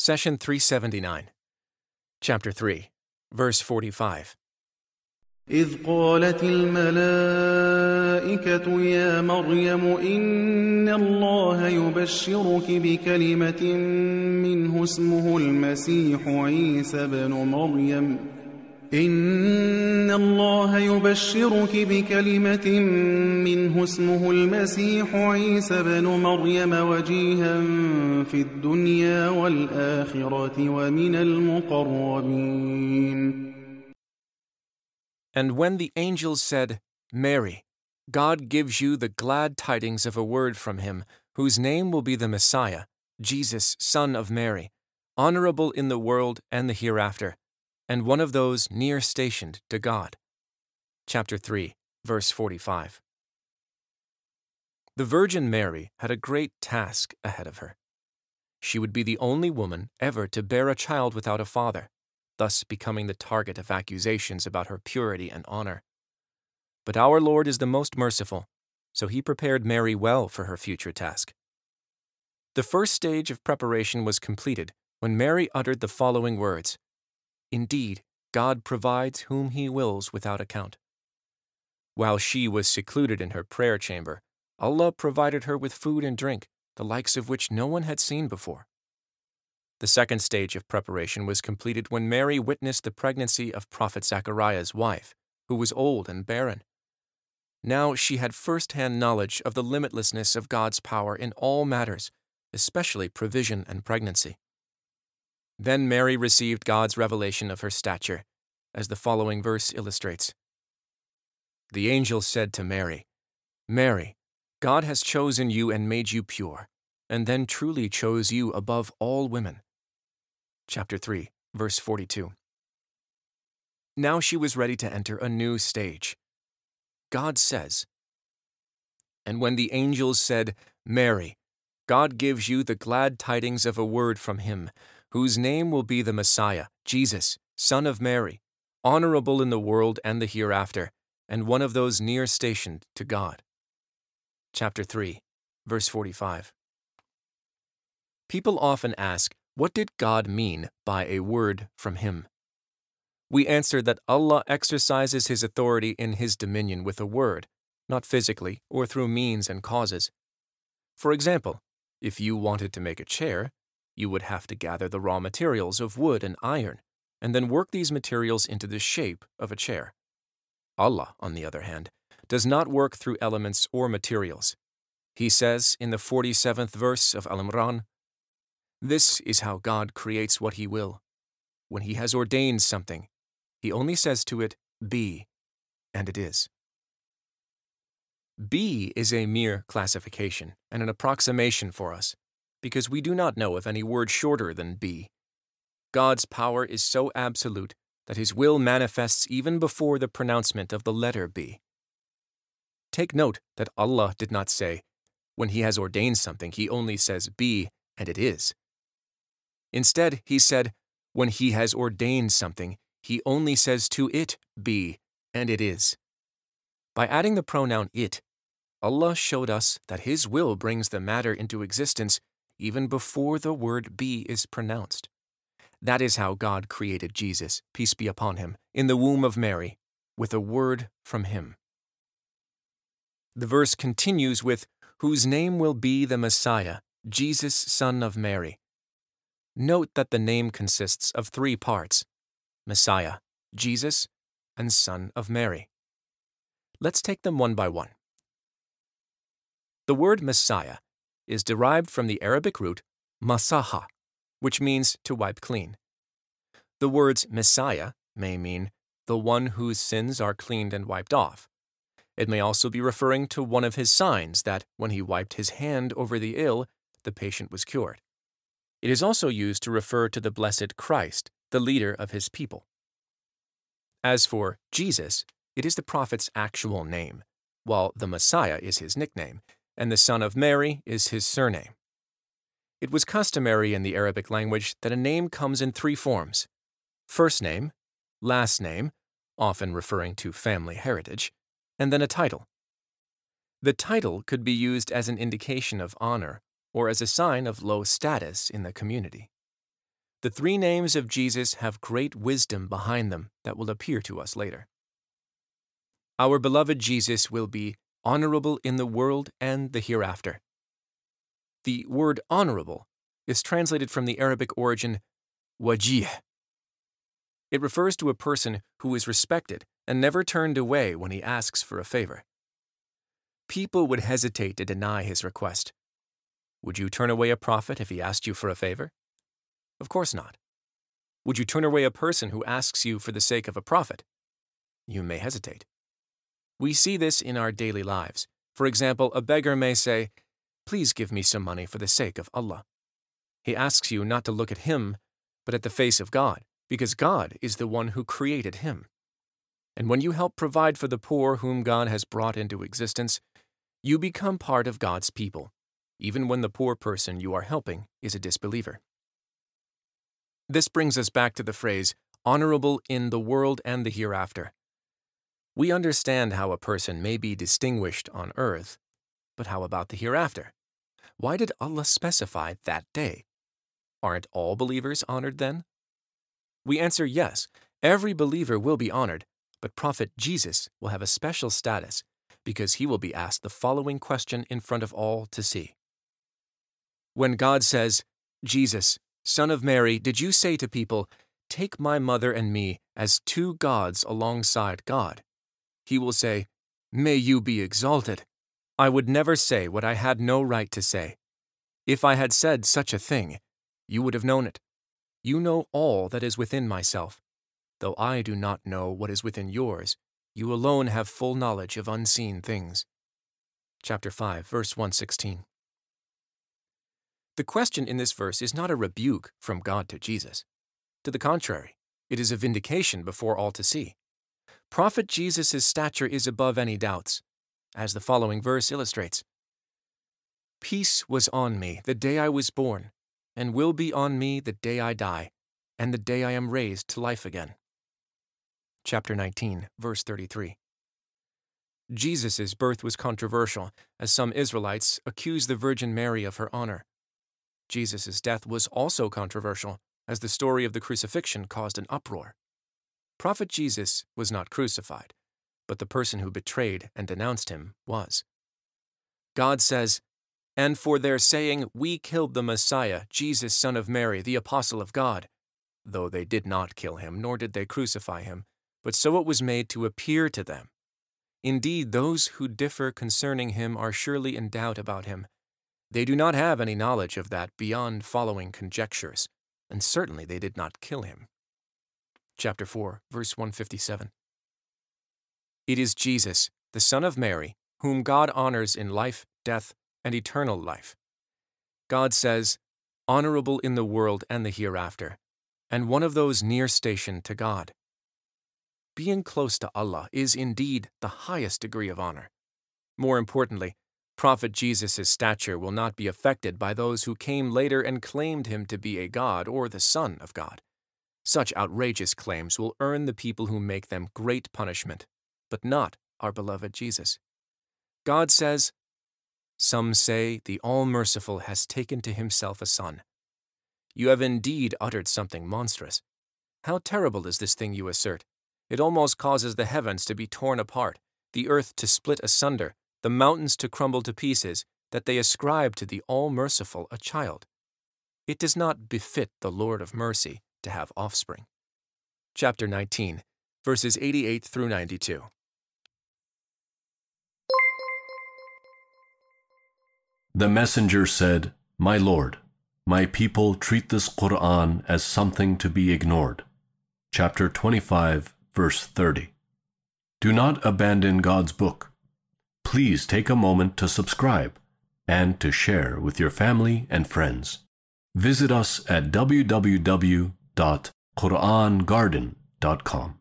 Session 379. Chapter 3, verse 45. إذ قالت الملائكة يا مريم إن الله يبشرك بكلمة منه اسمه المسيح عيسى بن مريم إن الله يبشرك بكلمة منه اسمه المسيح عيسى بن مريم وجيها في الدنيا والآخرة ومن المقربين And when the angels said, Mary, God gives you the glad tidings of a word from him, whose name will be the Messiah, Jesus, Son of Mary, honorable in the world and the hereafter, and one of those near stationed to God. Chapter 3, verse 45. The Virgin Mary had a great task ahead of her. She would be the only woman ever to bear a child without a father, thus becoming the target of accusations about her purity and honor. But our Lord is the most merciful, so he prepared Mary well for her future task. The first stage of preparation was completed when Mary uttered the following words Indeed, God provides whom he wills without account. While she was secluded in her prayer chamber, Allah provided her with food and drink, the likes of which no one had seen before. The second stage of preparation was completed when Mary witnessed the pregnancy of Prophet Zachariah's wife, who was old and barren. Now she had first hand knowledge of the limitlessness of God's power in all matters, especially provision and pregnancy. Then Mary received God's revelation of her stature, as the following verse illustrates. The angel said to Mary, Mary, God has chosen you and made you pure, and then truly chose you above all women. Chapter 3, verse 42. Now she was ready to enter a new stage. God says, And when the angels said, Mary, God gives you the glad tidings of a word from him, whose name will be the Messiah, Jesus, Son of Mary, honorable in the world and the hereafter, and one of those near stationed to God. Chapter 3, verse 45. People often ask, what did God mean by a word from Him? We answer that Allah exercises His authority in His dominion with a word, not physically or through means and causes. For example, if you wanted to make a chair, you would have to gather the raw materials of wood and iron, and then work these materials into the shape of a chair. Allah, on the other hand, does not work through elements or materials. He says in the 47th verse of Al Imran, This is how God creates what He will. When He has ordained something, He only says to it, Be, and it is. Be is a mere classification and an approximation for us, because we do not know of any word shorter than be. God's power is so absolute that His will manifests even before the pronouncement of the letter be. Take note that Allah did not say, when He has ordained something, He only says be, and it is. Instead, He said, when He has ordained something, He only says to it be, and it is. By adding the pronoun it, Allah showed us that His will brings the matter into existence even before the word be is pronounced. That is how God created Jesus, peace be upon him, in the womb of Mary, with a word from him. The verse continues with, Whose name will be the Messiah, Jesus, Son of Mary. Note that the name consists of three parts Messiah, Jesus, and Son of Mary. Let's take them one by one. The word Messiah is derived from the Arabic root masaha, which means to wipe clean. The words Messiah may mean the one whose sins are cleaned and wiped off. It may also be referring to one of his signs that, when he wiped his hand over the ill, the patient was cured. It is also used to refer to the blessed Christ, the leader of his people. As for Jesus, it is the prophet's actual name, while the Messiah is his nickname, and the son of Mary is his surname. It was customary in the Arabic language that a name comes in three forms first name, last name, often referring to family heritage, and then a title. The title could be used as an indication of honor or as a sign of low status in the community. The three names of Jesus have great wisdom behind them that will appear to us later. Our beloved Jesus will be honorable in the world and the hereafter. The word honorable is translated from the Arabic origin wajih. It refers to a person who is respected and never turned away when he asks for a favor. People would hesitate to deny his request. Would you turn away a prophet if he asked you for a favor? Of course not. Would you turn away a person who asks you for the sake of a prophet? You may hesitate. We see this in our daily lives. For example, a beggar may say, Please give me some money for the sake of Allah. He asks you not to look at him, but at the face of God, because God is the one who created him. And when you help provide for the poor whom God has brought into existence, you become part of God's people, even when the poor person you are helping is a disbeliever. This brings us back to the phrase, honorable in the world and the hereafter. We understand how a person may be distinguished on earth, but how about the hereafter? Why did Allah specify that day? Aren't all believers honored then? We answer yes, every believer will be honored, but Prophet Jesus will have a special status because he will be asked the following question in front of all to see. When God says, Jesus, Son of Mary, did you say to people, Take my mother and me as two gods alongside God? He will say, May you be exalted. I would never say what I had no right to say. If I had said such a thing, you would have known it. You know all that is within myself. Though I do not know what is within yours, you alone have full knowledge of unseen things. Chapter 5, verse 116. The question in this verse is not a rebuke from God to Jesus. To the contrary, it is a vindication before all to see. Prophet Jesus' stature is above any doubts, as the following verse illustrates. Peace was on me the day I was born, and will be on me the day I die, and the day I am raised to life again. Chapter 19, verse 33. Jesus' birth was controversial, as some Israelites accused the Virgin Mary of her honor. Jesus' death was also controversial, as the story of the crucifixion caused an uproar. Prophet Jesus was not crucified, but the person who betrayed and denounced him was. God says, And for their saying, We killed the Messiah, Jesus, son of Mary, the apostle of God, though they did not kill him, nor did they crucify him, but so it was made to appear to them. Indeed, those who differ concerning him are surely in doubt about him. They do not have any knowledge of that beyond following conjectures, and certainly they did not kill him chapter 4, verse 157. It is Jesus, the Son of Mary, whom God honors in life, death, and eternal life. God says, honorable in the world and the hereafter, and one of those near station to God. Being close to Allah is indeed the highest degree of honor. More importantly, Prophet Jesus' stature will not be affected by those who came later and claimed him to be a God or the Son of God. Such outrageous claims will earn the people who make them great punishment, but not our beloved Jesus. God says, Some say the All Merciful has taken to himself a son. You have indeed uttered something monstrous. How terrible is this thing you assert! It almost causes the heavens to be torn apart, the earth to split asunder, the mountains to crumble to pieces, that they ascribe to the All Merciful a child. It does not befit the Lord of mercy to have offspring. Chapter 19, verses 88 through 92. The messenger said, My Lord, my people treat this Quran as something to be ignored. Chapter 25, verse 30. Do not abandon God's book. Please take a moment to subscribe and to share with your family and friends. Visit us at www www.qurangarden.com.